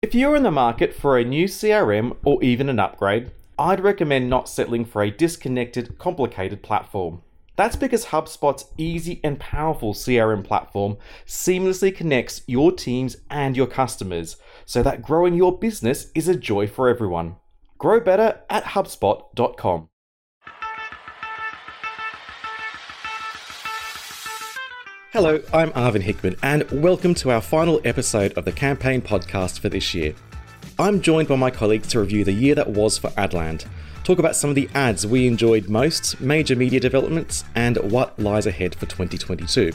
If you're in the market for a new CRM or even an upgrade, I'd recommend not settling for a disconnected, complicated platform. That's because HubSpot's easy and powerful CRM platform seamlessly connects your teams and your customers so that growing your business is a joy for everyone. Grow better at HubSpot.com. Hello, I'm Arvind Hickman, and welcome to our final episode of the campaign podcast for this year. I'm joined by my colleagues to review the year that was for Adland, talk about some of the ads we enjoyed most, major media developments, and what lies ahead for 2022.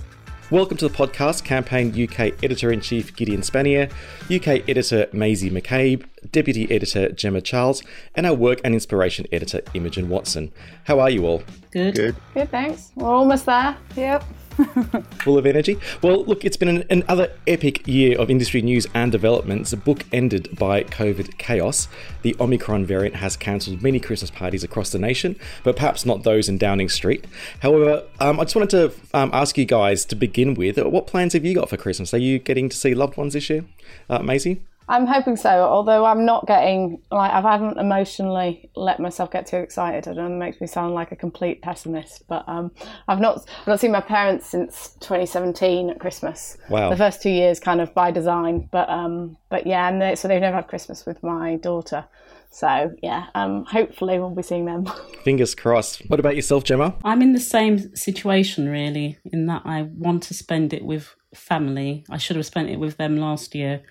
Welcome to the podcast, Campaign UK Editor in Chief Gideon Spanier, UK Editor Maisie McCabe, Deputy Editor Gemma Charles, and our Work and Inspiration Editor Imogen Watson. How are you all? Good. Good. Good, thanks. We're almost there. Yep. Full of energy. Well, look, it's been an, another epic year of industry news and developments, book ended by COVID chaos. The Omicron variant has cancelled many Christmas parties across the nation, but perhaps not those in Downing Street. However, um, I just wanted to um, ask you guys to begin with what plans have you got for Christmas? Are you getting to see loved ones this year? Uh, Maisie? I'm hoping so, although I'm not getting, like, I haven't emotionally let myself get too excited. I don't know, it makes me sound like a complete pessimist, but um, I've not I've not seen my parents since 2017 at Christmas. Wow. The first two years kind of by design, but um, but yeah, and they, so they've never had Christmas with my daughter. So yeah, um, hopefully we'll be seeing them. Fingers crossed. What about yourself, Gemma? I'm in the same situation, really, in that I want to spend it with family. I should have spent it with them last year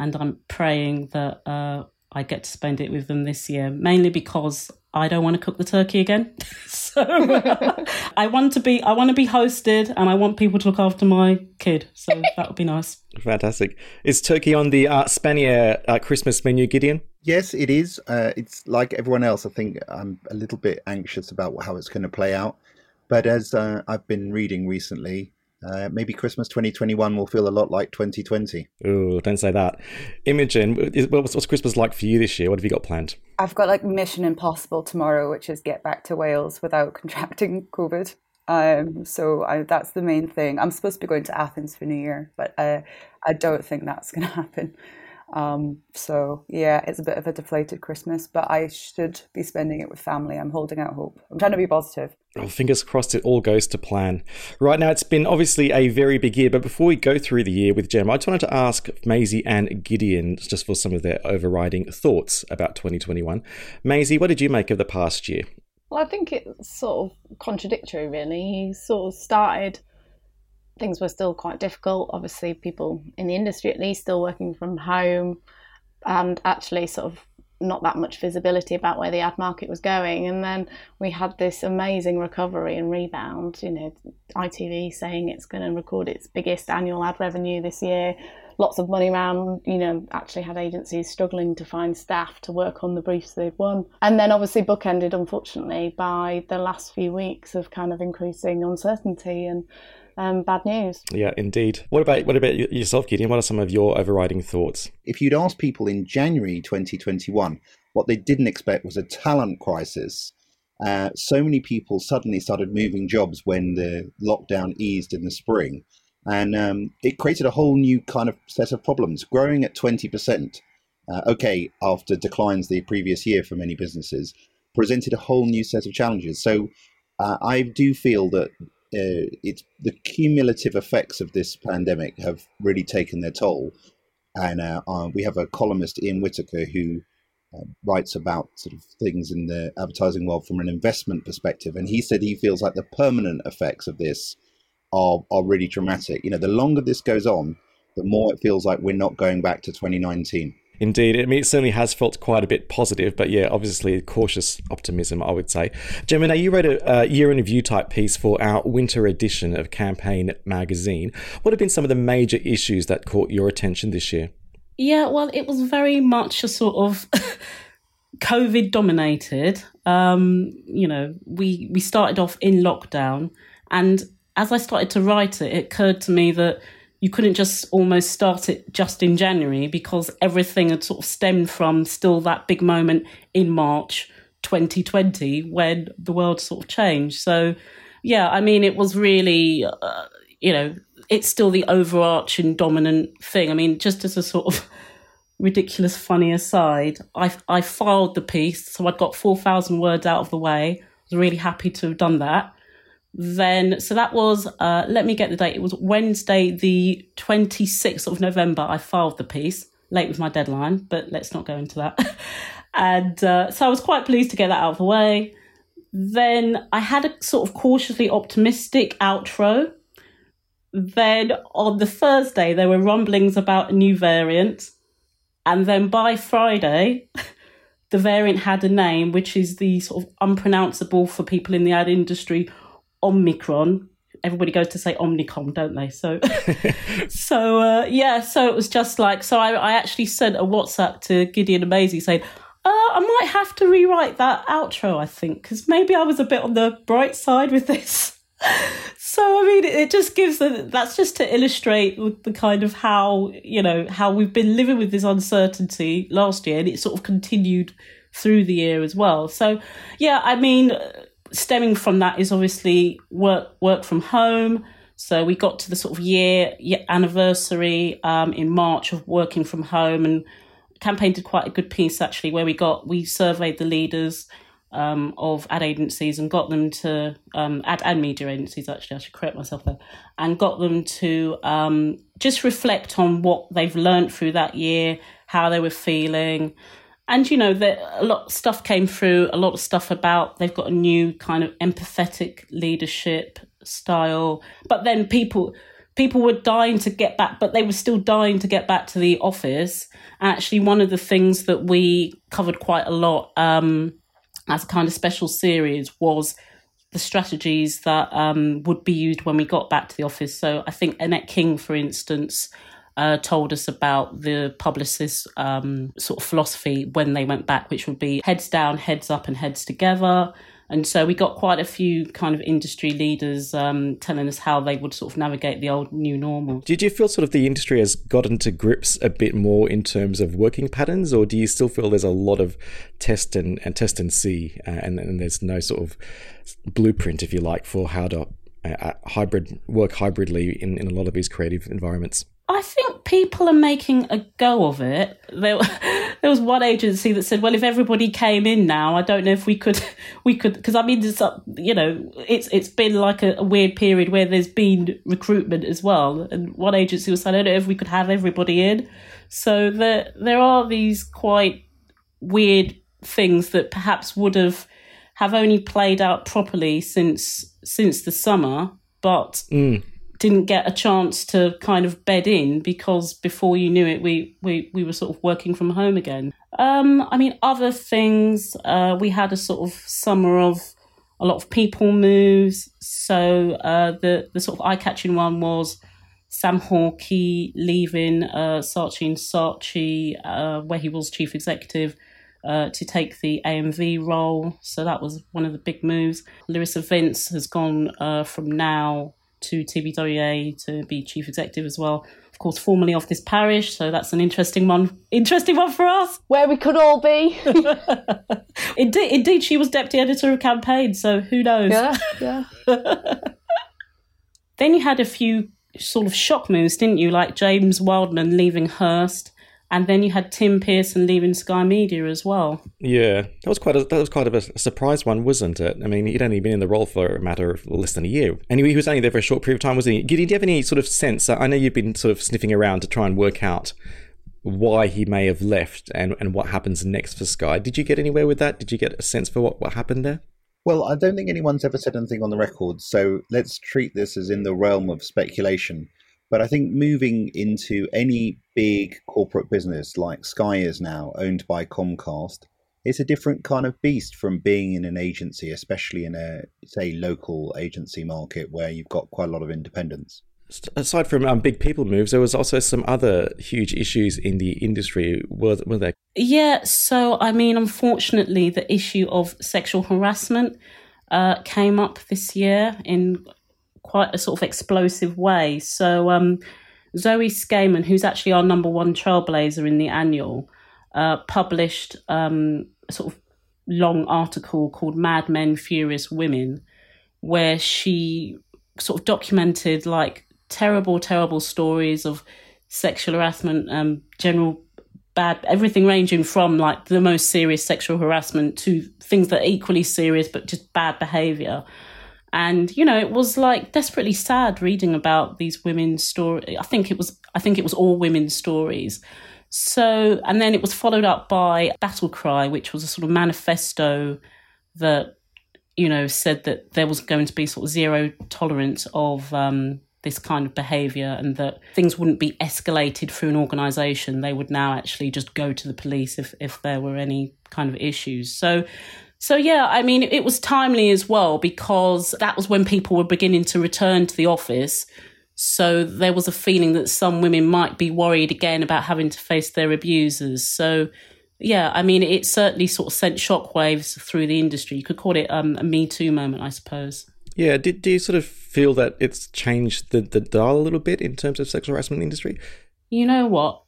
and I'm praying that uh, I get to spend it with them this year, mainly because I don't want to cook the turkey again. so I want to be I want to be hosted, and I want people to look after my kid. So that would be nice. Fantastic. Is turkey on the uh, Spanier uh, Christmas menu, Gideon? Yes, it is. Uh, it's like everyone else. I think I'm a little bit anxious about how it's going to play out. But as uh, I've been reading recently, uh, maybe Christmas 2021 will feel a lot like 2020. Oh, don't say that. Imogen, what's, what's Christmas like for you this year? What have you got planned? I've got like Mission Impossible tomorrow, which is get back to Wales without contracting COVID. Um, so I, that's the main thing. I'm supposed to be going to Athens for New Year, but uh, I don't think that's going to happen. Um, so yeah, it's a bit of a deflated Christmas, but I should be spending it with family. I'm holding out hope. I'm trying to be positive. Well, fingers crossed it all goes to plan. Right now, it's been obviously a very big year, but before we go through the year with Jem, I just wanted to ask Maisie and Gideon just for some of their overriding thoughts about 2021. Maisie, what did you make of the past year? Well, I think it's sort of contradictory, really. He sort of started things were still quite difficult. Obviously, people in the industry, at least, still working from home, and actually, sort of not that much visibility about where the ad market was going. And then we had this amazing recovery and rebound. You know, ITV saying it's going to record its biggest annual ad revenue this year. Lots of money around, you know, actually had agencies struggling to find staff to work on the briefs they've won. And then obviously bookended, unfortunately, by the last few weeks of kind of increasing uncertainty and um, bad news. Yeah, indeed. What about what about yourself, Gideon? What are some of your overriding thoughts? If you'd asked people in January 2021 what they didn't expect was a talent crisis, uh, so many people suddenly started moving jobs when the lockdown eased in the spring, and um, it created a whole new kind of set of problems. Growing at 20%, uh, okay, after declines the previous year for many businesses, presented a whole new set of challenges. So uh, I do feel that uh, it's the cumulative effects of this pandemic have really taken their toll. And uh, uh, we have a columnist, Ian Whittaker, who uh, writes about sort of things in the advertising world from an investment perspective. And he said he feels like the permanent effects of this are, are really dramatic. You know, the longer this goes on, the more it feels like we're not going back to 2019. Indeed. I mean, it certainly has felt quite a bit positive, but yeah, obviously cautious optimism, I would say. Gemma, you wrote a, a year in review type piece for our winter edition of Campaign magazine. What have been some of the major issues that caught your attention this year? Yeah, well, it was very much a sort of COVID dominated. Um, you know, we we started off in lockdown, and as I started to write it, it occurred to me that you couldn't just almost start it just in January because everything had sort of stemmed from still that big moment in March 2020 when the world sort of changed. So, yeah, I mean, it was really, uh, you know, it's still the overarching dominant thing. I mean, just as a sort of ridiculous funny aside, I I filed the piece, so I'd got four thousand words out of the way. I was really happy to have done that. Then, so that was. Uh, let me get the date. It was Wednesday, the twenty sixth of November. I filed the piece. Late with my deadline, but let's not go into that. and uh, so I was quite pleased to get that out of the way. Then I had a sort of cautiously optimistic outro. Then on the Thursday, there were rumblings about a new variant. And then by Friday, the variant had a name, which is the sort of unpronounceable for people in the ad industry Omicron. Everybody goes to say Omnicom, don't they? So, so uh, yeah. So it was just like so. I, I actually sent a WhatsApp to Gideon and Maisie saying, uh, I might have to rewrite that outro. I think because maybe I was a bit on the bright side with this. so I mean, it just gives the, that's just to illustrate the kind of how you know how we've been living with this uncertainty last year, and it sort of continued through the year as well. So yeah, I mean, stemming from that is obviously work work from home. So we got to the sort of year, year anniversary um, in March of working from home, and campaign did quite a good piece actually, where we got we surveyed the leaders um, of ad agencies and got them to um, ad and media agencies. Actually, I should correct myself there, and got them to um, just reflect on what they've learned through that year, how they were feeling, and you know that a lot of stuff came through. A lot of stuff about they've got a new kind of empathetic leadership style, but then people people were dying to get back, but they were still dying to get back to the office. And actually, one of the things that we covered quite a lot um, as a kind of special series was the strategies that um, would be used when we got back to the office. So I think Annette King, for instance, uh, told us about the Publicis um, sort of philosophy when they went back, which would be heads down, heads up, and heads together. And so we got quite a few kind of industry leaders um, telling us how they would sort of navigate the old new normal. Did you feel sort of the industry has gotten to grips a bit more in terms of working patterns, or do you still feel there's a lot of test and, and test and see, uh, and, and there's no sort of blueprint, if you like, for how to uh, uh hybrid work hybridly in, in a lot of these creative environments? I think people are making a go of it. There, there was one agency that said, "Well, if everybody came in now, I don't know if we could, we could." Because I mean, there's, you know, it's it's been like a, a, weird period where there's been recruitment as well, and one agency was saying, "I don't know if we could have everybody in." So there there are these quite weird things that perhaps would have have only played out properly since since the summer, but. Mm didn't get a chance to kind of bed in because before you knew it, we we, we were sort of working from home again. Um, I mean, other things, uh, we had a sort of summer of a lot of people moves. So uh, the the sort of eye catching one was Sam Hawkey leaving uh, Saatchi and Saatchi, uh, where he was chief executive. Uh, to take the AMV role, so that was one of the big moves. Larissa Vince has gone uh, from now to TBWA to be chief executive as well. Of course, formerly of this parish, so that's an interesting one. Interesting one for us. Where we could all be. indeed, indeed, she was deputy editor of campaign, so who knows? Yeah, yeah. then you had a few sort of shock moves, didn't you? Like James Wildman leaving Hearst and then you had Tim Pearson leaving Sky Media as well. Yeah, that was quite a that was quite of a surprise one, wasn't it? I mean, he'd only been in the role for a matter of less than a year, and he was only there for a short period of time, wasn't he? Did you have any sort of sense? I know you've been sort of sniffing around to try and work out why he may have left and, and what happens next for Sky. Did you get anywhere with that? Did you get a sense for what, what happened there? Well, I don't think anyone's ever said anything on the record, so let's treat this as in the realm of speculation. But I think moving into any big corporate business like Sky is now, owned by Comcast, it's a different kind of beast from being in an agency, especially in a, say, local agency market where you've got quite a lot of independence. Aside from um, big people moves, there was also some other huge issues in the industry, were, were there? Yeah, so I mean, unfortunately, the issue of sexual harassment uh, came up this year in quite a sort of explosive way. So um, Zoe Scaman, who's actually our number one trailblazer in the annual, uh, published um, a sort of long article called Mad Men, Furious Women, where she sort of documented like terrible, terrible stories of sexual harassment, um, general bad, everything ranging from like the most serious sexual harassment to things that are equally serious but just bad behavior. And you know, it was like desperately sad reading about these women's story. I think it was, I think it was all women's stories. So, and then it was followed up by Battle Cry, which was a sort of manifesto that you know said that there was going to be sort of zero tolerance of um, this kind of behavior and that things wouldn't be escalated through an organization they would now actually just go to the police if if there were any kind of issues so so yeah i mean it was timely as well because that was when people were beginning to return to the office so there was a feeling that some women might be worried again about having to face their abusers so yeah i mean it certainly sort of sent shockwaves through the industry you could call it um, a me too moment i suppose yeah, do, do you sort of feel that it's changed the, the dial a little bit in terms of sexual harassment industry? You know what?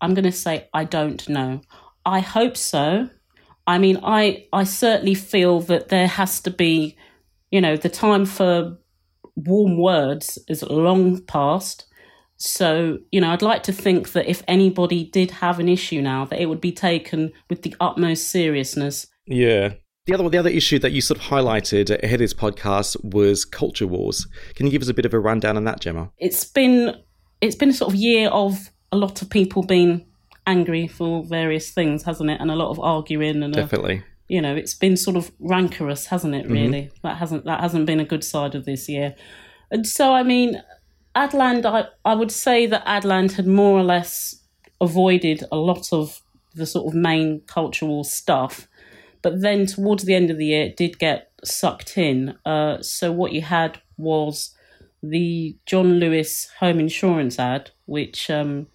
I'm going to say I don't know. I hope so. I mean, I I certainly feel that there has to be, you know, the time for warm words is long past. So, you know, I'd like to think that if anybody did have an issue now, that it would be taken with the utmost seriousness. Yeah. The other the other issue that you sort of highlighted ahead of this podcast was culture wars. Can you give us a bit of a rundown on that, Gemma? It's been it's been a sort of year of a lot of people being angry for various things, hasn't it? And a lot of arguing and definitely. A, you know, it's been sort of rancorous, hasn't it? Mm-hmm. Really, mm-hmm. that hasn't that hasn't been a good side of this year. And so, I mean, Adland, I I would say that Adland had more or less avoided a lot of the sort of main cultural stuff but then towards the end of the year, it did get sucked in. Uh, so what you had was the John Lewis home insurance ad, which, um,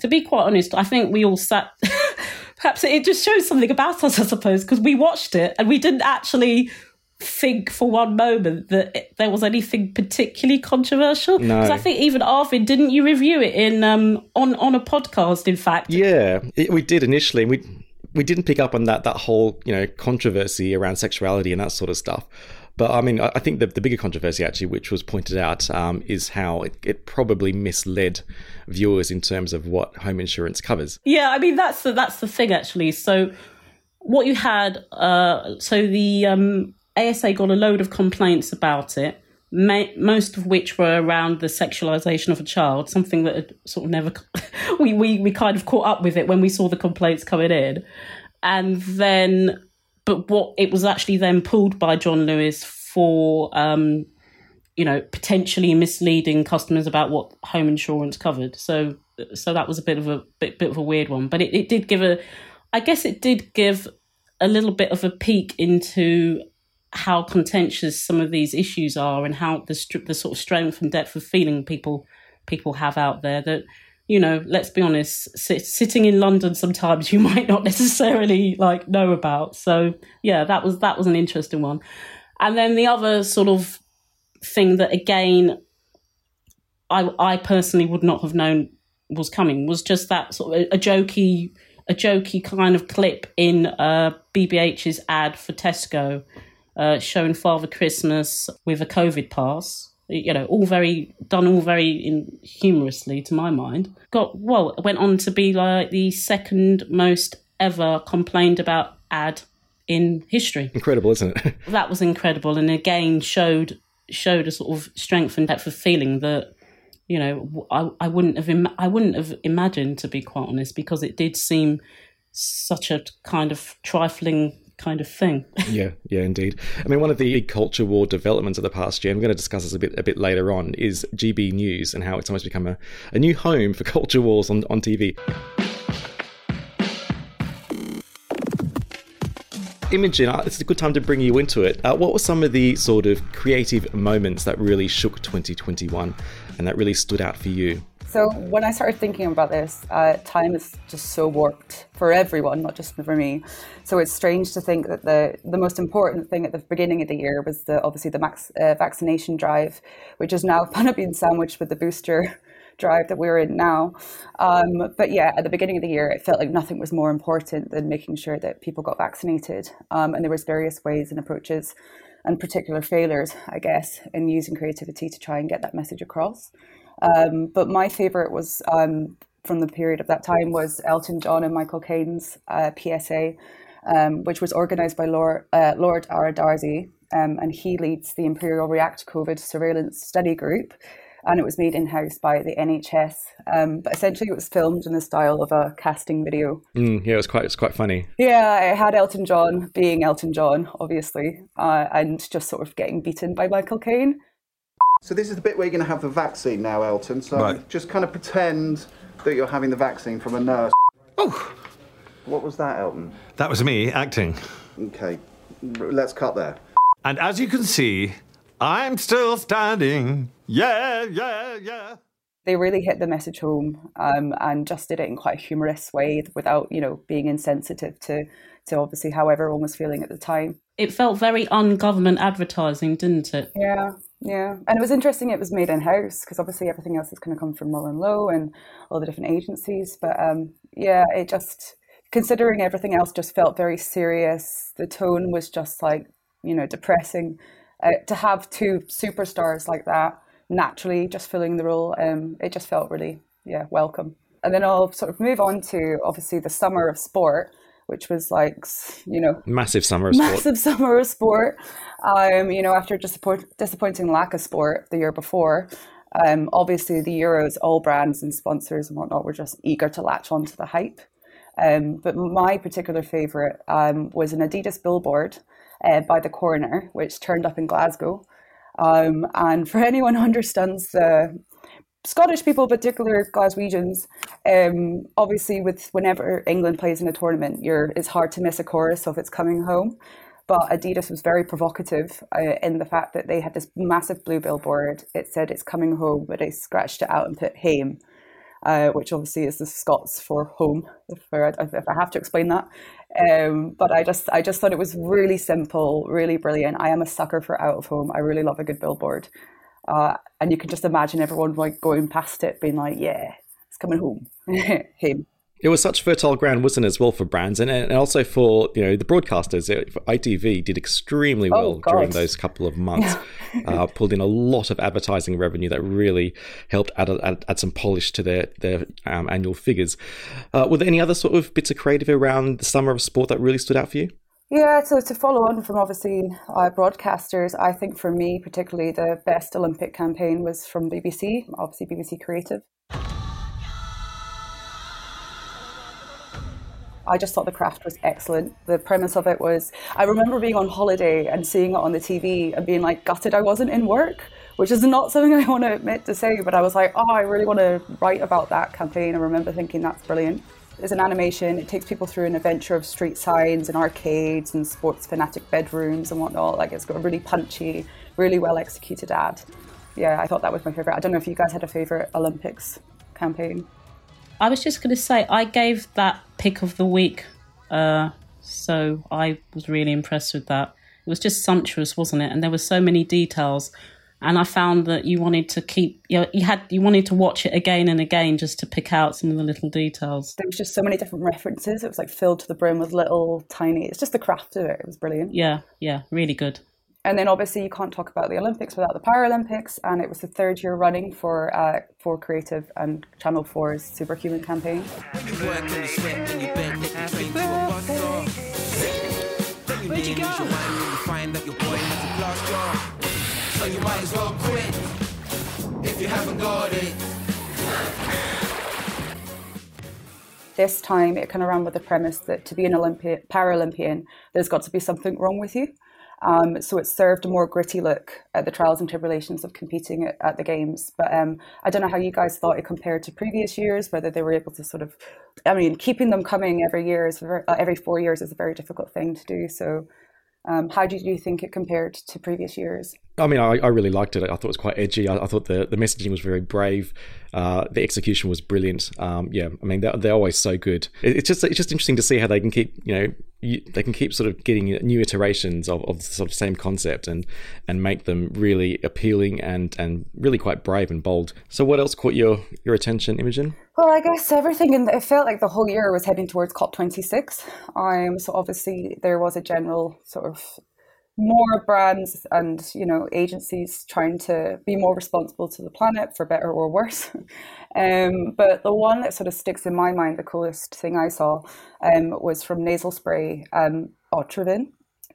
to be quite honest, I think we all sat. perhaps it just shows something about us, I suppose, because we watched it and we didn't actually think for one moment that it, there was anything particularly controversial. Because no. I think even Arvind, didn't you review it in um, on on a podcast? In fact, yeah, it, we did initially. We we didn't pick up on that that whole you know controversy around sexuality and that sort of stuff. But I mean, I think the, the bigger controversy actually, which was pointed out, um, is how it, it, probably misled viewers in terms of what home insurance covers. Yeah, I mean that's the, that's the thing actually. So what you had, uh, so the um, ASA got a load of complaints about it most of which were around the sexualization of a child, something that had sort of never we, we we kind of caught up with it when we saw the complaints coming in, and then but what it was actually then pulled by John Lewis for um, you know potentially misleading customers about what home insurance covered. So so that was a bit of a bit bit of a weird one, but it, it did give a I guess it did give a little bit of a peek into how contentious some of these issues are and how the the sort of strength and depth of feeling people people have out there that you know let's be honest sit, sitting in london sometimes you might not necessarily like know about so yeah that was that was an interesting one and then the other sort of thing that again i i personally would not have known was coming was just that sort of a, a jokey a jokey kind of clip in uh, bbh's ad for tesco uh, showing Father Christmas with a COVID pass. You know, all very done, all very in, humorously to my mind. Got well, went on to be like the second most ever complained about ad in history. Incredible, isn't it? that was incredible, and again showed showed a sort of strength and depth of feeling that you know I, I wouldn't have Im- I wouldn't have imagined to be quite honest because it did seem such a kind of trifling kind of thing. yeah, yeah, indeed. I mean, one of the big culture war developments of the past year, and we're going to discuss this a bit a bit later on, is GB News and how it's almost become a, a new home for culture wars on, on TV. Imogen, uh, it's a good time to bring you into it. Uh, what were some of the sort of creative moments that really shook 2021 and that really stood out for you? So when I started thinking about this, uh, time is just so warped for everyone, not just for me. So it's strange to think that the the most important thing at the beginning of the year was the obviously the max uh, vaccination drive, which is now kind of being sandwiched with the booster drive that we're in now. Um, but yeah, at the beginning of the year, it felt like nothing was more important than making sure that people got vaccinated. Um, and there was various ways and approaches and particular failures, I guess, in using creativity to try and get that message across. Um, but my favorite was um, from the period of that time was Elton John and Michael Caine's uh, PSA, um, which was organised by Lord, uh, Lord Ara Darzi, um, and he leads the Imperial React COVID Surveillance Study Group. And it was made in house by the NHS, um, but essentially it was filmed in the style of a casting video. Mm, yeah, it was quite it was quite funny. Yeah, it had Elton John being Elton John, obviously, uh, and just sort of getting beaten by Michael Caine. So this is the bit where you're going to have the vaccine now, Elton. So Right. just kind of pretend that you're having the vaccine from a nurse. Oh, What was that, Elton? that was me acting. Okay, let's cut there. And as you can see, I'm still standing. Yeah, yeah, yeah. they really hit the message home um, and just did it in quite a humorous way without you know being insensitive to to obviously how everyone was feeling at the time It felt very un-government advertising, didn't it? yeah yeah and it was interesting it was made in house because obviously everything else is going to come from MullenLowe and all the different agencies but um yeah it just considering everything else just felt very serious the tone was just like you know depressing. Uh, to have two superstars like that naturally just filling the role um it just felt really yeah welcome. And then i'll sort of move on to obviously the summer of sport which was like you know Massive summer of sport. massive summer of sport. Um, you know, after a disappoint, disappointing lack of sport the year before, um, obviously the Euros, all brands and sponsors and whatnot were just eager to latch onto the hype. Um, but my particular favourite um, was an Adidas billboard uh, by the corner, which turned up in Glasgow. Um, and for anyone who understands the Scottish people, particular Glaswegians, um, obviously with whenever England plays in a tournament, it's hard to miss a chorus of "It's Coming Home." But Adidas was very provocative uh, in the fact that they had this massive blue billboard. It said "It's coming home," but they scratched it out and put "Hame," uh, which obviously is the Scots for home. If, I- if I have to explain that, um, but I just I just thought it was really simple, really brilliant. I am a sucker for out of home. I really love a good billboard. Uh, and you can just imagine everyone like going past it, being like, "Yeah, it's coming home." Him. It was such fertile ground, wasn't it, as well for brands and, and also for you know the broadcasters. ITV did extremely well Oh, during those couple of months. uh, pulled in a lot of advertising revenue that really helped add, add, add some polish to their their um, annual figures. Uh, were there any other sort of bits of creative around the summer of sport that really stood out for you? Yeah, so to follow on from obviously uh, broadcasters, I think for me particularly the best Olympic campaign was from BBC, obviously BBC Creative. I just thought the craft was excellent. The premise of it was I remember being on holiday and seeing it on the TV and being like gutted I wasn't in work, which is not something I want to admit to say, but I was like, oh, I really want to write about that campaign. I remember thinking that's brilliant. It's an animation. It takes people through an adventure of street signs and arcades and sports fanatic bedrooms and whatnot. Like it's got a really punchy, really well executed ad. Yeah, I thought that was my favorite. I don't know if you guys had a favorite Olympics campaign. I was just going to say, I gave that pick of the week. Uh, so I was really impressed with that. It was just sumptuous, wasn't it? And there were so many details. And I found that you wanted to keep, you, know, you had, you wanted to watch it again and again just to pick out some of the little details. There was just so many different references. It was like filled to the brim with little tiny. It's just the craft of it. It was brilliant. Yeah, yeah, really good. And then obviously you can't talk about the Olympics without the Paralympics, and it was the third year running for uh, 4Creative and Channel 4's Superhuman campaign. So you might as well quit if you haven't got it. This time it kind of ran with the premise that to be an Olympi- Paralympian, there's got to be something wrong with you. Um, so it served a more gritty look at the trials and tribulations of competing at, at the games. But um, I don't know how you guys thought it compared to previous years, whether they were able to sort of, I mean, keeping them coming every year is ver- uh, every four years is a very difficult thing to do. So, um, how did you think it compared to previous years? I mean, I, I really liked it. I thought it was quite edgy. I, I thought the, the messaging was very brave. Uh, the execution was brilliant. Um, yeah, I mean, they're, they're always so good. It, it's just it's just interesting to see how they can keep you know you, they can keep sort of getting new iterations of, of the sort of same concept and and make them really appealing and and really quite brave and bold. So, what else caught your your attention, Imogen? Well, I guess everything and it felt like the whole year was heading towards COP26. Um, so obviously there was a general sort of more brands and you know agencies trying to be more responsible to the planet for better or worse. um, but the one that sort of sticks in my mind, the coolest thing I saw, um, was from nasal spray um, Otrivin.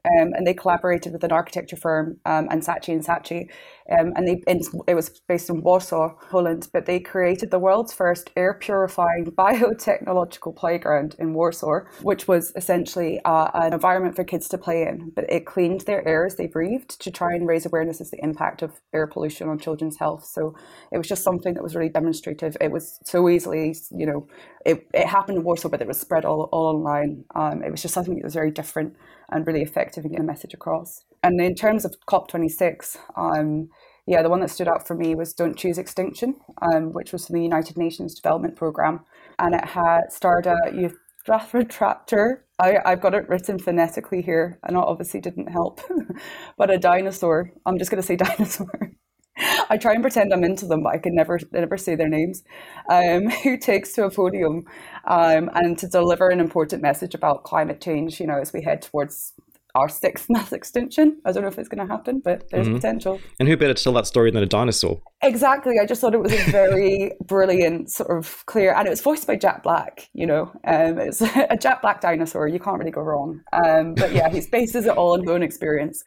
Um, and they collaborated with an architecture firm um, and Saatchi and Saatchi, um, and they it was based in Warsaw, Poland. But they created the world's first air purifying biotechnological playground in Warsaw, which was essentially uh, an environment for kids to play in. But it cleaned their air as they breathed to try and raise awareness of the impact of air pollution on children's health. So it was just something that was really demonstrative. It was so easily, you know, it, it happened in Warsaw, but it was spread all, all online. Um, it was just something that was very different and really effective in getting a message across. And in terms of COP26, um, yeah, the one that stood out for me was Don't Choose Extinction, um, which was from the United Nations Development Programme. And it had starred a youth raptor. I, I've got it written phonetically here, and obviously didn't help. but a dinosaur. I'm just going to say dinosaur. I try and pretend I'm into them, but I can never never say their names. Um, who takes to a podium um, and to deliver an important message about climate change? You know, as we head towards our sixth mass extinction. I don't know if it's going to happen, but there's mm-hmm. potential. And who better to tell that story than a dinosaur? Exactly. I just thought it was a very brilliant, sort of clear, and it was voiced by Jack Black. You know, um, it's a Jack Black dinosaur. You can't really go wrong. Um, but yeah, he bases it all on his own experience.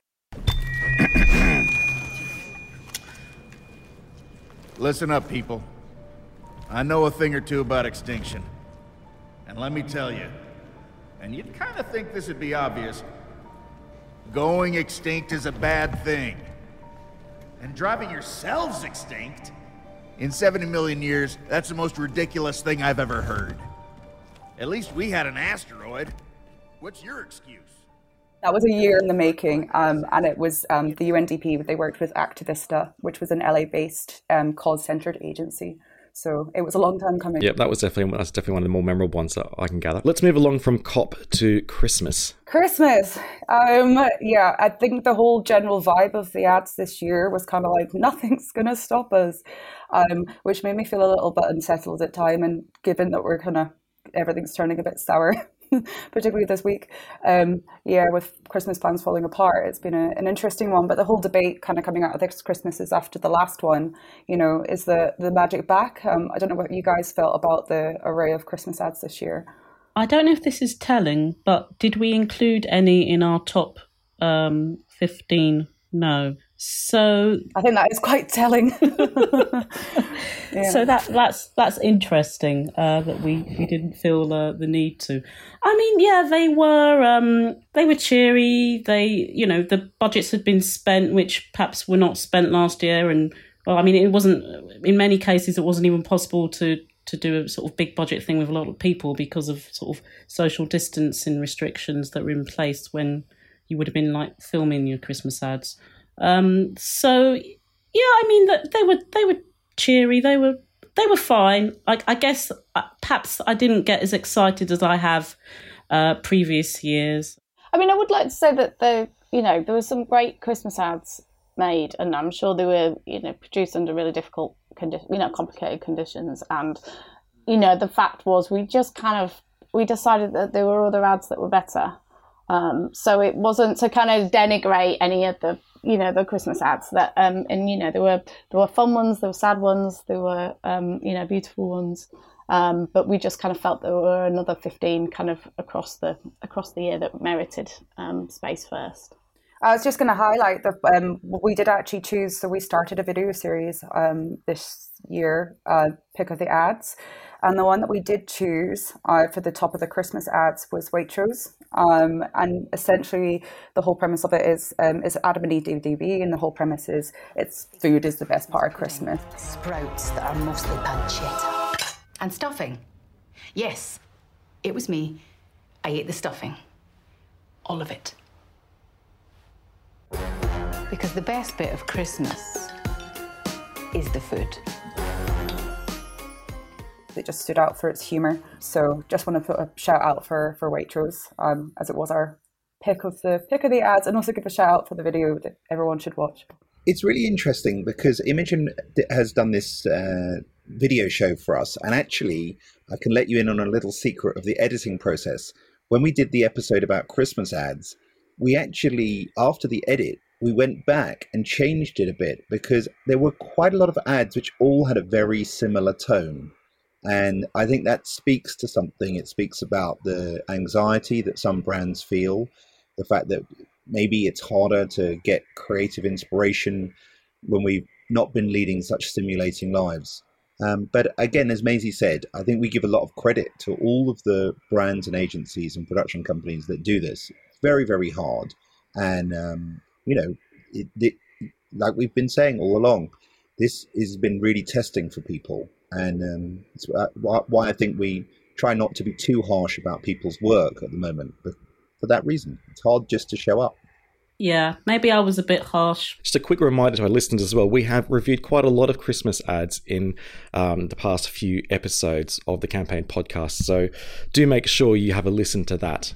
Listen up, people. I know a thing or two about extinction. And let me tell you, and you'd kind of think this would be obvious, going extinct is a bad thing. And driving yourselves extinct? In 70 million years, that's the most ridiculous thing I've ever heard. At least we had an asteroid. What's your excuse? That was a year in the making, um, and it was um, the UNDP. They worked with Activista, which was an LA-based um, cause-centered agency. So it was a long time coming. Yeah, that was definitely that's definitely one of the more memorable ones that I can gather. Let's move along from COP to Christmas. Christmas, um, yeah, I think the whole general vibe of the ads this year was kind of like nothing's gonna stop us, um, which made me feel a little bit unsettled at time. And given that we're kind of everything's turning a bit sour. particularly this week. Um, yeah, with Christmas plans falling apart, it's been a, an interesting one. But the whole debate kind of coming out of this Christmas is after the last one. You know, is the the magic back? Um, I don't know what you guys felt about the array of Christmas ads this year. I don't know if this is telling, but did we include any in our top um, fifteen? No. So I think that is quite telling. yeah. So that that's that's interesting uh, that we, we didn't feel uh, the need to. I mean, yeah, they were um, they were cheery. They you know the budgets had been spent, which perhaps were not spent last year, and well, I mean, it wasn't in many cases it wasn't even possible to to do a sort of big budget thing with a lot of people because of sort of social distancing restrictions that were in place when you would have been like filming your Christmas ads. Um, so yeah, I mean that they were they were cheery. They were they were fine. I, I guess uh, perhaps I didn't get as excited as I have uh, previous years. I mean, I would like to say that the you know there were some great Christmas ads made, and I'm sure they were you know produced under really difficult conditions, you know, complicated conditions. And you know, the fact was we just kind of we decided that there were other ads that were better. Um, so it wasn't to kind of denigrate any of the you know the Christmas ads that um and you know there were there were fun ones, there were sad ones, there were um you know beautiful ones. Um, but we just kind of felt there were another 15 kind of across the across the year that merited um, space first. I was just going to highlight that um, we did actually choose. So we started a video series um, this year, uh, pick of the ads, and the one that we did choose uh, for the top of the Christmas ads was Waitrose. Um, and essentially, the whole premise of it is um, is Adam and Eve DDB, and the whole premise is it's food is the best part of Christmas. Sprouts that are mostly pancetta. And stuffing. Yes, it was me. I ate the stuffing. All of it. Because the best bit of Christmas is the food It just stood out for its humour. So just want to put a shout out for for Waitrose, um, as it was our pick of the pick of the ads, and also give a shout out for the video that everyone should watch. It's really interesting because Imogen has done this uh, video show for us, and actually, I can let you in on a little secret of the editing process. When we did the episode about Christmas ads, we actually, after the edit, we went back and changed it a bit because there were quite a lot of ads which all had a very similar tone. And I think that speaks to something. It speaks about the anxiety that some brands feel, the fact that maybe it's harder to get creative inspiration when we've not been leading such stimulating lives. Um, but again, as Maisie said, I think we give a lot of credit to all of the brands and agencies and production companies that do this. It's very, very hard. And, um, you know, it, it, like we've been saying all along, this has been really testing for people. And um, it's why I think we try not to be too harsh about people's work at the moment. But for that reason, it's hard just to show up. Yeah, maybe I was a bit harsh. Just a quick reminder to our listeners as well we have reviewed quite a lot of Christmas ads in um, the past few episodes of the campaign podcast. So do make sure you have a listen to that.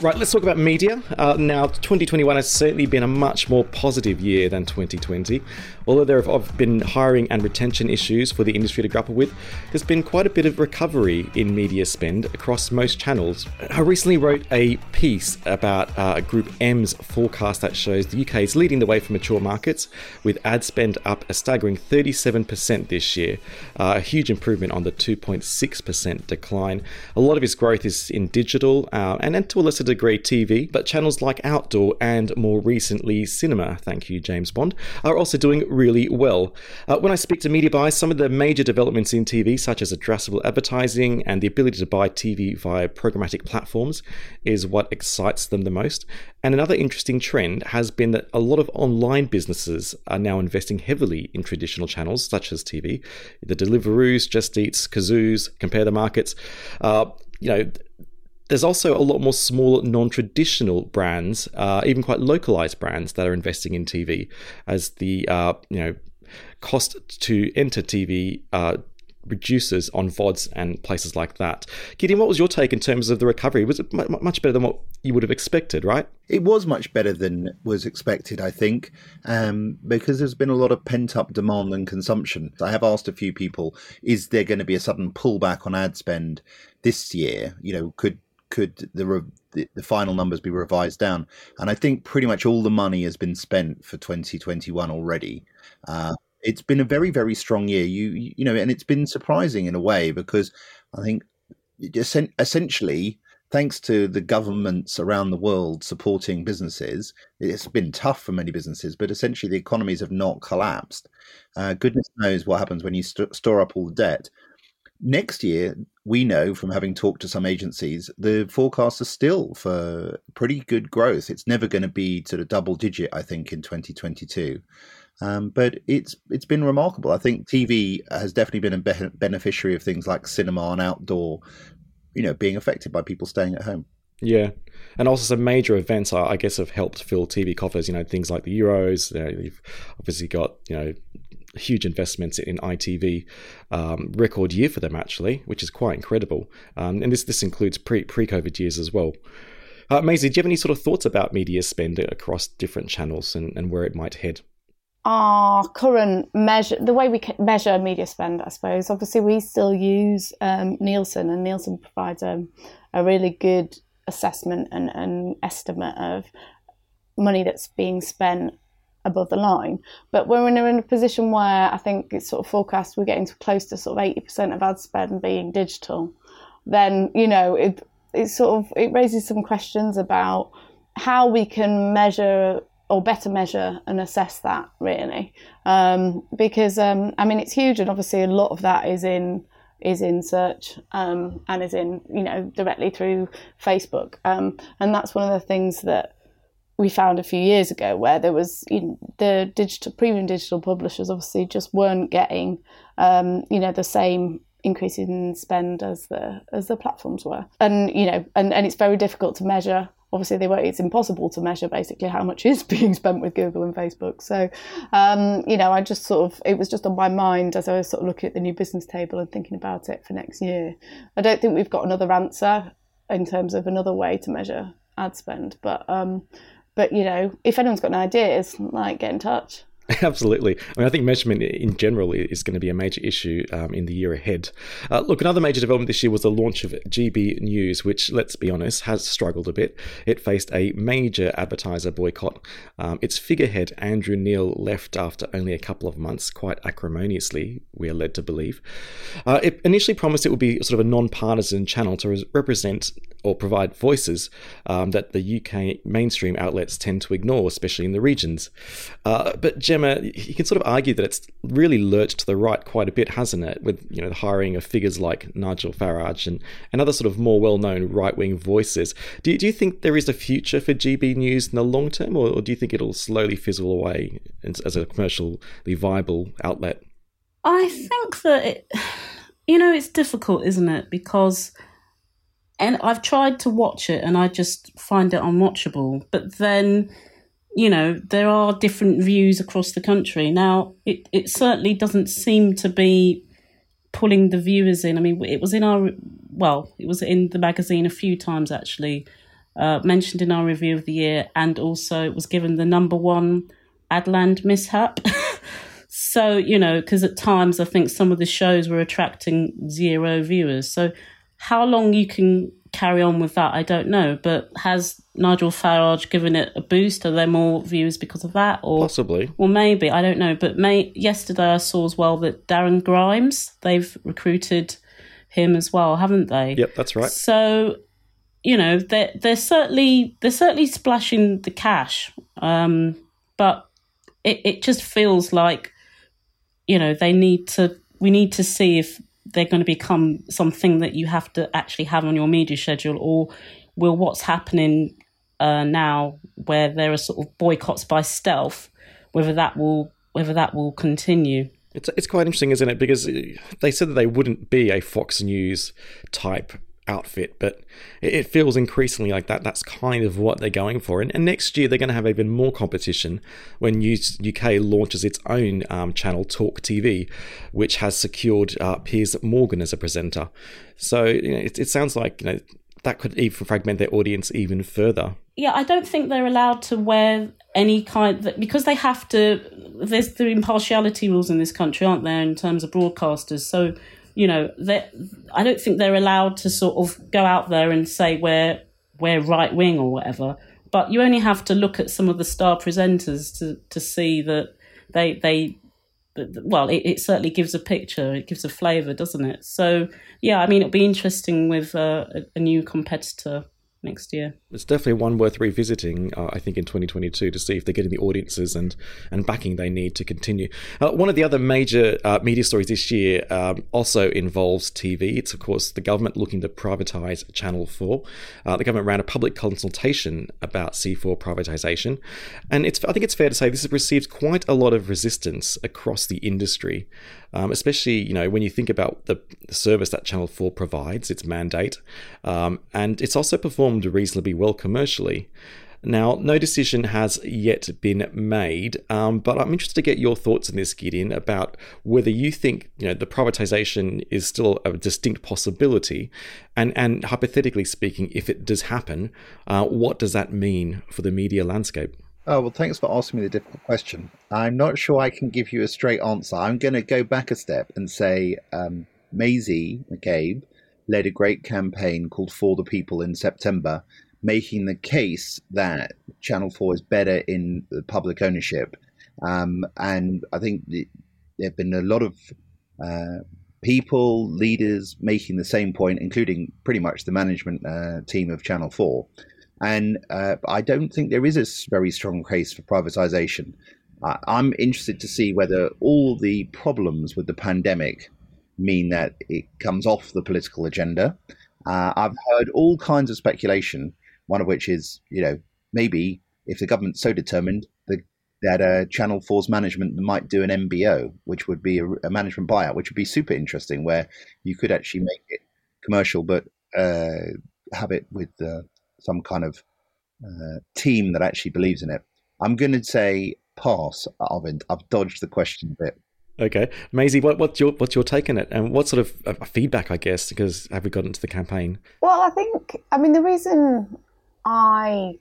Right, let's talk about media. Uh, now, 2021 has certainly been a much more positive year than 2020. Although there have been hiring and retention issues for the industry to grapple with, there's been quite a bit of recovery in media spend across most channels. I recently wrote a piece about uh, GroupM's forecast that shows the UK is leading the way for mature markets, with ad spend up a staggering 37% this year, uh, a huge improvement on the 2.6% decline. A lot of its growth is in digital uh, and, and to a lesser degree TV, but channels like Outdoor and more recently Cinema, thank you, James Bond, are also doing really well. Uh, when I speak to media buyers, some of the major developments in TV, such as addressable advertising and the ability to buy TV via programmatic platforms, is what excites them the most. And another interesting trend has been that a lot of online businesses are now investing heavily in traditional channels such as TV. The Deliveroos, Just Eats, Cazoos, Compare the Markets. Uh, you know, there's also a lot more small, non traditional brands, uh, even quite localized brands, that are investing in TV as the uh, you know cost to enter TV uh, reduces on VODs and places like that. Gideon, what was your take in terms of the recovery? Was it much better than what you would have expected, right? It was much better than was expected, I think, um, because there's been a lot of pent up demand and consumption. I have asked a few people, is there going to be a sudden pullback on ad spend this year? You know, could could the, re- the, the final numbers be revised down? And I think pretty much all the money has been spent for 2021 already. Uh, it's been a very very strong year. You you know, and it's been surprising in a way because I think essentially thanks to the governments around the world supporting businesses, it's been tough for many businesses, but essentially the economies have not collapsed. Uh, goodness knows what happens when you st- store up all the debt. Next year, we know from having talked to some agencies, the forecasts are still for pretty good growth. It's never going to be sort of double digit, I think, in 2022. Um, but it's it's been remarkable. I think TV has definitely been a be- beneficiary of things like cinema and outdoor, you know, being affected by people staying at home. Yeah, and also some major events, I guess, have helped fill TV coffers. You know, things like the Euros. You know, you've obviously got you know huge investments in ITV, um, record year for them actually, which is quite incredible. Um, and this this includes pre pre COVID years as well. Uh, Maisie, do you have any sort of thoughts about media spend across different channels and, and where it might head? Our current measure, the way we measure media spend, I suppose, obviously we still use um, Nielsen, and Nielsen provides a, a really good assessment and, and estimate of money that's being spent above the line. But when we're in a, position where I think it's sort of forecast we're getting to close to sort of eighty percent of ad spend being digital. Then you know it it sort of it raises some questions about how we can measure or better measure and assess that really um, because um, I mean it's huge and obviously a lot of that is in is in search um, and is in you know directly through Facebook um, and that's one of the things that we found a few years ago where there was you know, the digital premium digital publishers obviously just weren't getting um, you know the same increase in spend as the as the platforms were. And you know and, and it's very difficult to measure. Obviously they were it's impossible to measure basically how much is being spent with google and facebook. So um, you know i just sort of it was just on my mind as i was sort of looking at the new business table and thinking about it for next year. I don't think we've got another answer in terms of another way to measure ad spend but um, but you know, if anyone's got any ideas, like get in touch. Absolutely. I mean, I think measurement in general is going to be a major issue um, in the year ahead. Uh, look, another major development this year was the launch of GB News, which, let's be honest, has struggled a bit. It faced a major advertiser boycott. Um, its figurehead, Andrew Neil, left after only a couple of months, quite acrimoniously, we are led to believe. Uh, it initially promised it would be sort of a non partisan channel to represent or provide voices um, that the UK mainstream outlets tend to ignore, especially in the regions. Uh, but Gemma, you can sort of argue that it's really lurched to the right quite a bit, hasn't it? With you know the hiring of figures like Nigel Farage and, and other sort of more well-known right-wing voices. Do you, do you think there is a future for GB News in the long term, or, or do you think it'll slowly fizzle away as, as a commercially viable outlet? I think that it, you know it's difficult, isn't it? Because and I've tried to watch it and I just find it unwatchable. But then, you know, there are different views across the country. Now, it, it certainly doesn't seem to be pulling the viewers in. I mean, it was in our, well, it was in the magazine a few times actually, uh, mentioned in our review of the year, and also it was given the number one Adland mishap. so, you know, because at times I think some of the shows were attracting zero viewers. So, how long you can carry on with that, I don't know. But has Nigel Farage giving it a boost? Are there more views because of that? Or possibly? Well, maybe I don't know. But may, yesterday I saw as well that Darren Grimes they've recruited him as well, haven't they? Yep, that's right. So you know they're they're certainly they're certainly splashing the cash, um, but it it just feels like you know they need to we need to see if they're going to become something that you have to actually have on your media schedule, or will what's happening uh, now, where there are sort of boycotts by stealth, whether that will whether that will continue? It's it's quite interesting, isn't it? Because they said that they wouldn't be a Fox News type outfit, but it feels increasingly like that. That's kind of what they're going for. And, and next year, they're going to have even more competition when UK launches its own um, channel, Talk TV, which has secured uh, Piers Morgan as a presenter. So you know, it, it sounds like you know that could even fragment their audience even further. Yeah, I don't think they're allowed to wear any kind of, because they have to. There's the impartiality rules in this country, aren't there, in terms of broadcasters? So you know, I don't think they're allowed to sort of go out there and say we're we're right wing or whatever. But you only have to look at some of the star presenters to to see that they they well, it, it certainly gives a picture, it gives a flavour, doesn't it? So yeah, I mean, it'll be interesting with uh, a, a new competitor next year. It's definitely one worth revisiting, uh, I think, in 2022 to see if they're getting the audiences and, and backing they need to continue. Uh, one of the other major uh, media stories this year um, also involves TV. It's, of course, the government looking to privatise Channel 4. Uh, the government ran a public consultation about C4 privatisation. And it's, I think it's fair to say this has received quite a lot of resistance across the industry um, especially you know when you think about the service that Channel 4 provides, its mandate, um, and it's also performed reasonably well commercially. Now, no decision has yet been made, um, but I'm interested to get your thoughts on this, Gideon, about whether you think you know the privatization is still a distinct possibility, and and hypothetically speaking, if it does happen, uh, what does that mean for the media landscape? Oh, well, thanks for asking me the difficult question. I'm not sure I can give you a straight answer. I'm going to go back a step and say um, Maisie McCabe led a great campaign called For the People in September, making the case that Channel 4 is better in public ownership. Um, and I think there have been a lot of uh, people, leaders making the same point, including pretty much the management uh, team of Channel 4. And uh, I don't think there is a very strong case for privatization. Uh, I'm interested to see whether all the problems with the pandemic mean that it comes off the political agenda. Uh, I've heard all kinds of speculation, one of which is, you know, maybe if the government's so determined, the, that uh, Channel 4's management might do an MBO, which would be a, a, management buyout, which would be super interesting, where you could actually make it commercial, but uh, have it with uh, some kind of uh, team that actually believes in it. I'm going to say pass, Arvind. I've dodged the question a bit. Okay, Maisie, what, what's your what's your take on it, and what sort of uh, feedback, I guess, because have we got into the campaign? Well, I think I mean the reason I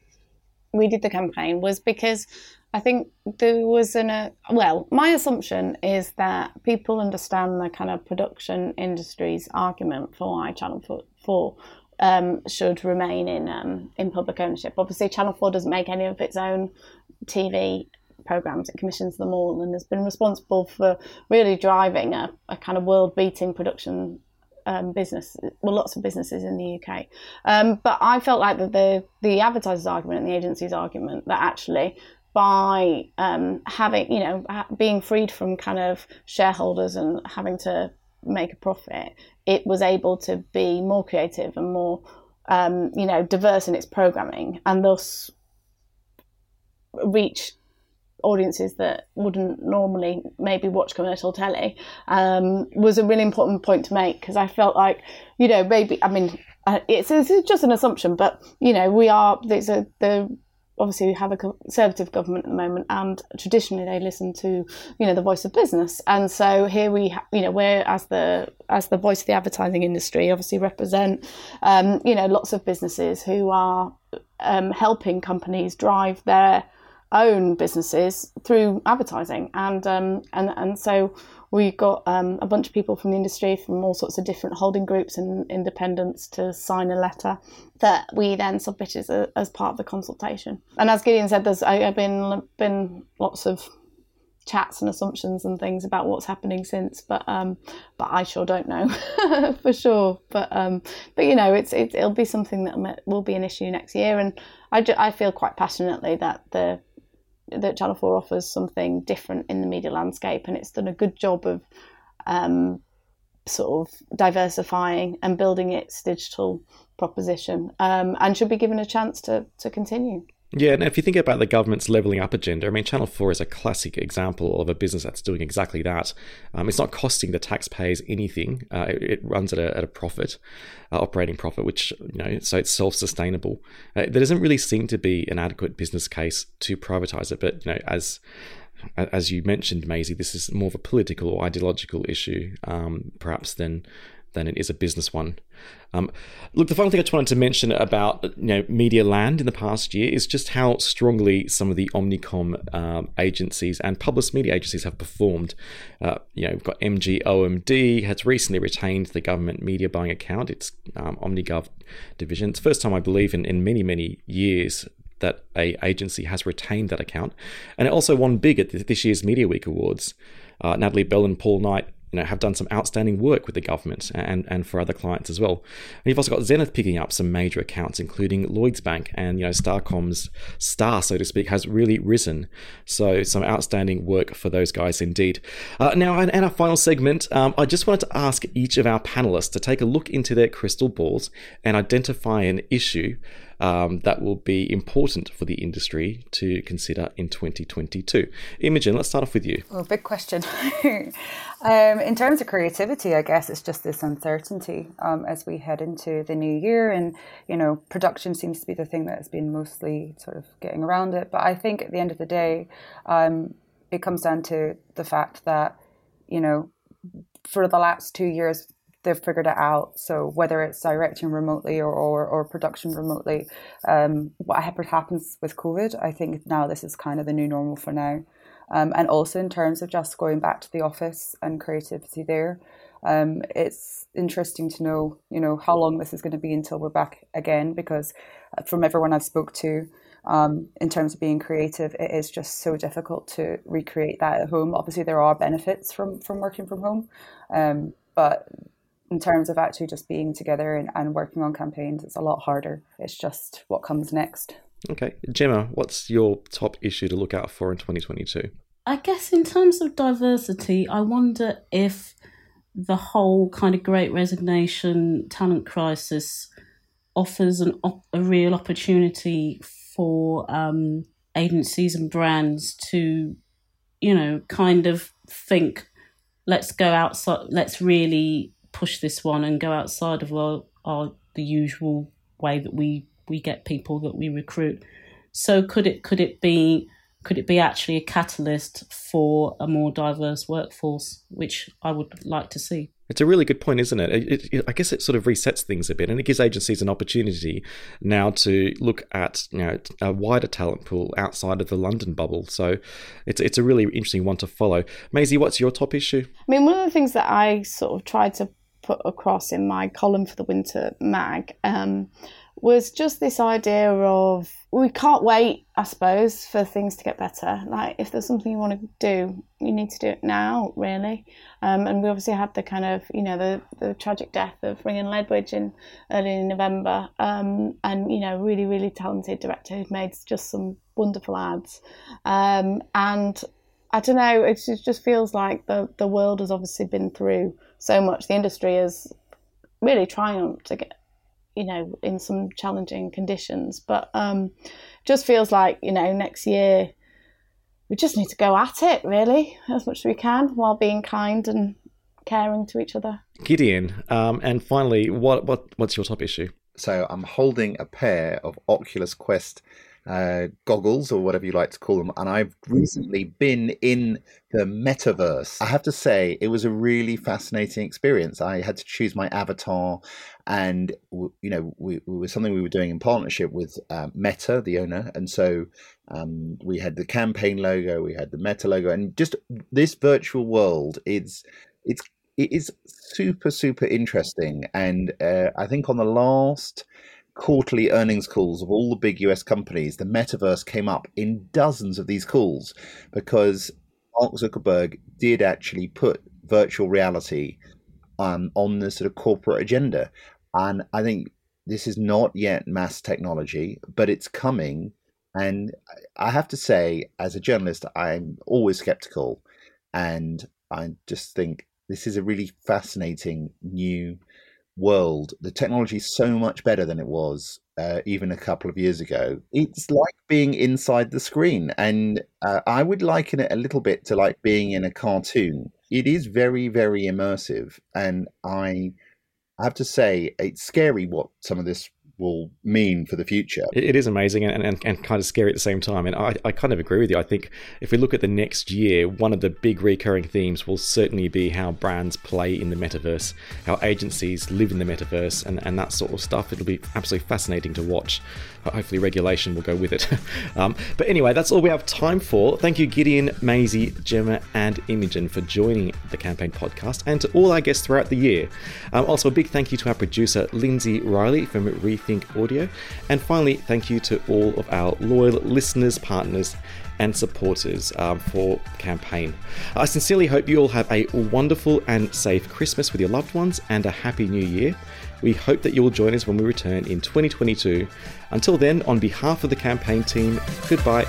we did the campaign was because I think there was an uh, well, my assumption is that people understand the kind of production industry's argument for why Channel Four um, should remain in um, in public ownership. Obviously, Channel Four doesn't make any of its own TV programs; it commissions them all, and has been responsible for really driving a, a kind of world-beating production um, business, well, lots of businesses in the UK. Um, but I felt like that the the advertisers' argument and the agency's argument that actually by um, having, you know, being freed from kind of shareholders and having to make a profit, it was able to be more creative and more, um, you know, diverse in its programming and thus reach audiences that wouldn't normally maybe watch commercial telly um, was a really important point to make because I felt like, you know, maybe, I mean, uh, it's, it's just an assumption, but, you know, we are, there's a, the obviously we have a conservative government at the moment and traditionally they listen to you know the voice of business. And so here we you know we're as the as the voice of the advertising industry obviously represent um, you know lots of businesses who are um, helping companies drive their own businesses through advertising and um, and and so we got um, a bunch of people from the industry from all sorts of different holding groups and independents to sign a letter that we then submitted as, a, as part of the consultation. And as Gideon said, there's I, have been been lots of chats and assumptions and things about what's happening since, but um, but I sure don't know for sure. But um, but you know, it's it, will be something that will be an issue next year, and I, I feel quite passionately that the that Channel 4 offers something different in the media landscape and it's done a good job of um, sort of diversifying and building its digital proposition um, and should be given a chance to, to continue. Yeah, and if you think about the government's levelling up agenda, I mean, Channel 4 is a classic example of a business that's doing exactly that. Um, it's not costing the taxpayers anything, uh, it, it, runs at a, at a profit, uh, operating profit, which, you know, so it's self sustainable. Uh, there doesn't really seem to be an adequate business case to privatise it, but, you know, as as you mentioned, Maisie, this is more of a political or ideological issue, um, perhaps than than it is a business one. Um, look, the final thing I just wanted to mention about you know Media Land in the past year is just how strongly some of the Omnicom um, agencies and Publicis Media agencies have performed. Uh, you know, we've got MGOMD has recently retained the government media buying account. It's um, OmniGov division. It's the first time I believe in, in many many years that a agency has retained that account, and it also won big at this year's Media Week Awards. Uh, Natalie Bell and Paul Knight you know, have done some outstanding work with the government and, and for other clients as well. And you've also got Zenith picking up some major accounts, including Lloyds Bank and, you know, Starcom's star, so to speak, has really risen. So some outstanding work for those guys indeed. Uh, now, in, our final segment, um, I just wanted to ask each of our panelists to take a look into their crystal balls and identify an issue um, that will be important for the industry to consider in 2022. Imogen, let's start off with you. Well, big question. um, in terms of creativity, I guess it's just this uncertainty um, as we head into the new year, and you know, production seems to be the thing that has been mostly sort of getting around it. But I think at the end of the day, um, it comes down to the fact that you know, for the last two years, they've figured it out. So whether it's directing remotely or, or, or production remotely, um, whatever happens with COVID, I think now this is kind of the new normal for now. Um, and also in terms of just going back to the office and creativity there, um, it's interesting to know, you know, how long this is going to be until we're back again. Because uh, from everyone I've spoke to, um, in terms of being creative, it is just so difficult to recreate that at home. Obviously, there are benefits from from working from home, um, but in terms of actually just being together and, and working on campaigns, it's a lot harder. It's just what comes next. Okay. Gemma, what's your top issue to look out for in 2022? I guess in terms of diversity, I wonder if the whole kind of great resignation talent crisis offers an op- a real opportunity for um, agencies and brands to, you know, kind of think, let's go outside, let's really push this one and go outside of our, our the usual way that we we get people that we recruit. So could it could it be could it be actually a catalyst for a more diverse workforce, which I would like to see? It's a really good point, isn't it? It, it? I guess it sort of resets things a bit, and it gives agencies an opportunity now to look at you know a wider talent pool outside of the London bubble. So it's it's a really interesting one to follow. Maisie, what's your top issue? I mean, one of the things that I sort of tried to put across in my column for the Winter Mag um, was just this idea of we can't wait, I suppose, for things to get better. Like if there's something you want to do, you need to do it now, really. Um, and we obviously had the kind of, you know, the, the tragic death of Ringan Ledwidge in early November, um, and you know, really, really talented director who'd made just some wonderful ads. Um, and I don't know, it just feels like the the world has obviously been through so much. The industry has really triumphed again you know, in some challenging conditions. But um, just feels like, you know, next year we just need to go at it really as much as we can while being kind and caring to each other. Gideon, um, and finally, what what what's your top issue? So I'm holding a pair of Oculus Quest uh, goggles or whatever you like to call them. And I've recently been in the metaverse. I have to say, it was a really fascinating experience. I had to choose my avatar, and you know, we, it was something we were doing in partnership with uh, Meta, the owner, and so um, we had the campaign logo, we had the Meta logo, and just this virtual world. It's it's it is super super interesting, and uh, I think on the last quarterly earnings calls of all the big US companies, the metaverse came up in dozens of these calls because Mark Zuckerberg did actually put virtual reality um, on the sort of corporate agenda. And I think this is not yet mass technology, but it's coming. And I have to say, as a journalist, I'm always skeptical. And I just think this is a really fascinating new world, the technology is so much better than it was uh, even a couple of years ago. It's like being inside the screen, and uh, I would liken it a little bit to like being in a cartoon. It is very, very immersive, and I have to say it's scary what some of this will mean for the future. It is amazing and, and, and kind of scary at the same time. And I, I kind of agree with you. I think if we look at the next year, one of the big recurring themes will certainly be how brands play in the metaverse, how agencies live in the metaverse, and, and that sort of stuff. It'll be absolutely fascinating to watch. Hopefully, regulation will go with it. um, but anyway, that's all we have time for. Thank you, Gideon, Maisie, Gemma, and Imogen for joining the campaign podcast, and to all our guests throughout the year. Um, also, a big thank you to our producer, Lindsay Riley from Rethink Audio. And finally, thank you to all of our loyal listeners, partners, and supporters um, for campaign. I sincerely hope you all have a wonderful and safe Christmas with your loved ones and a happy new year. We hope that you will join us when we return in 2022. Until then, on behalf of the campaign team, goodbye.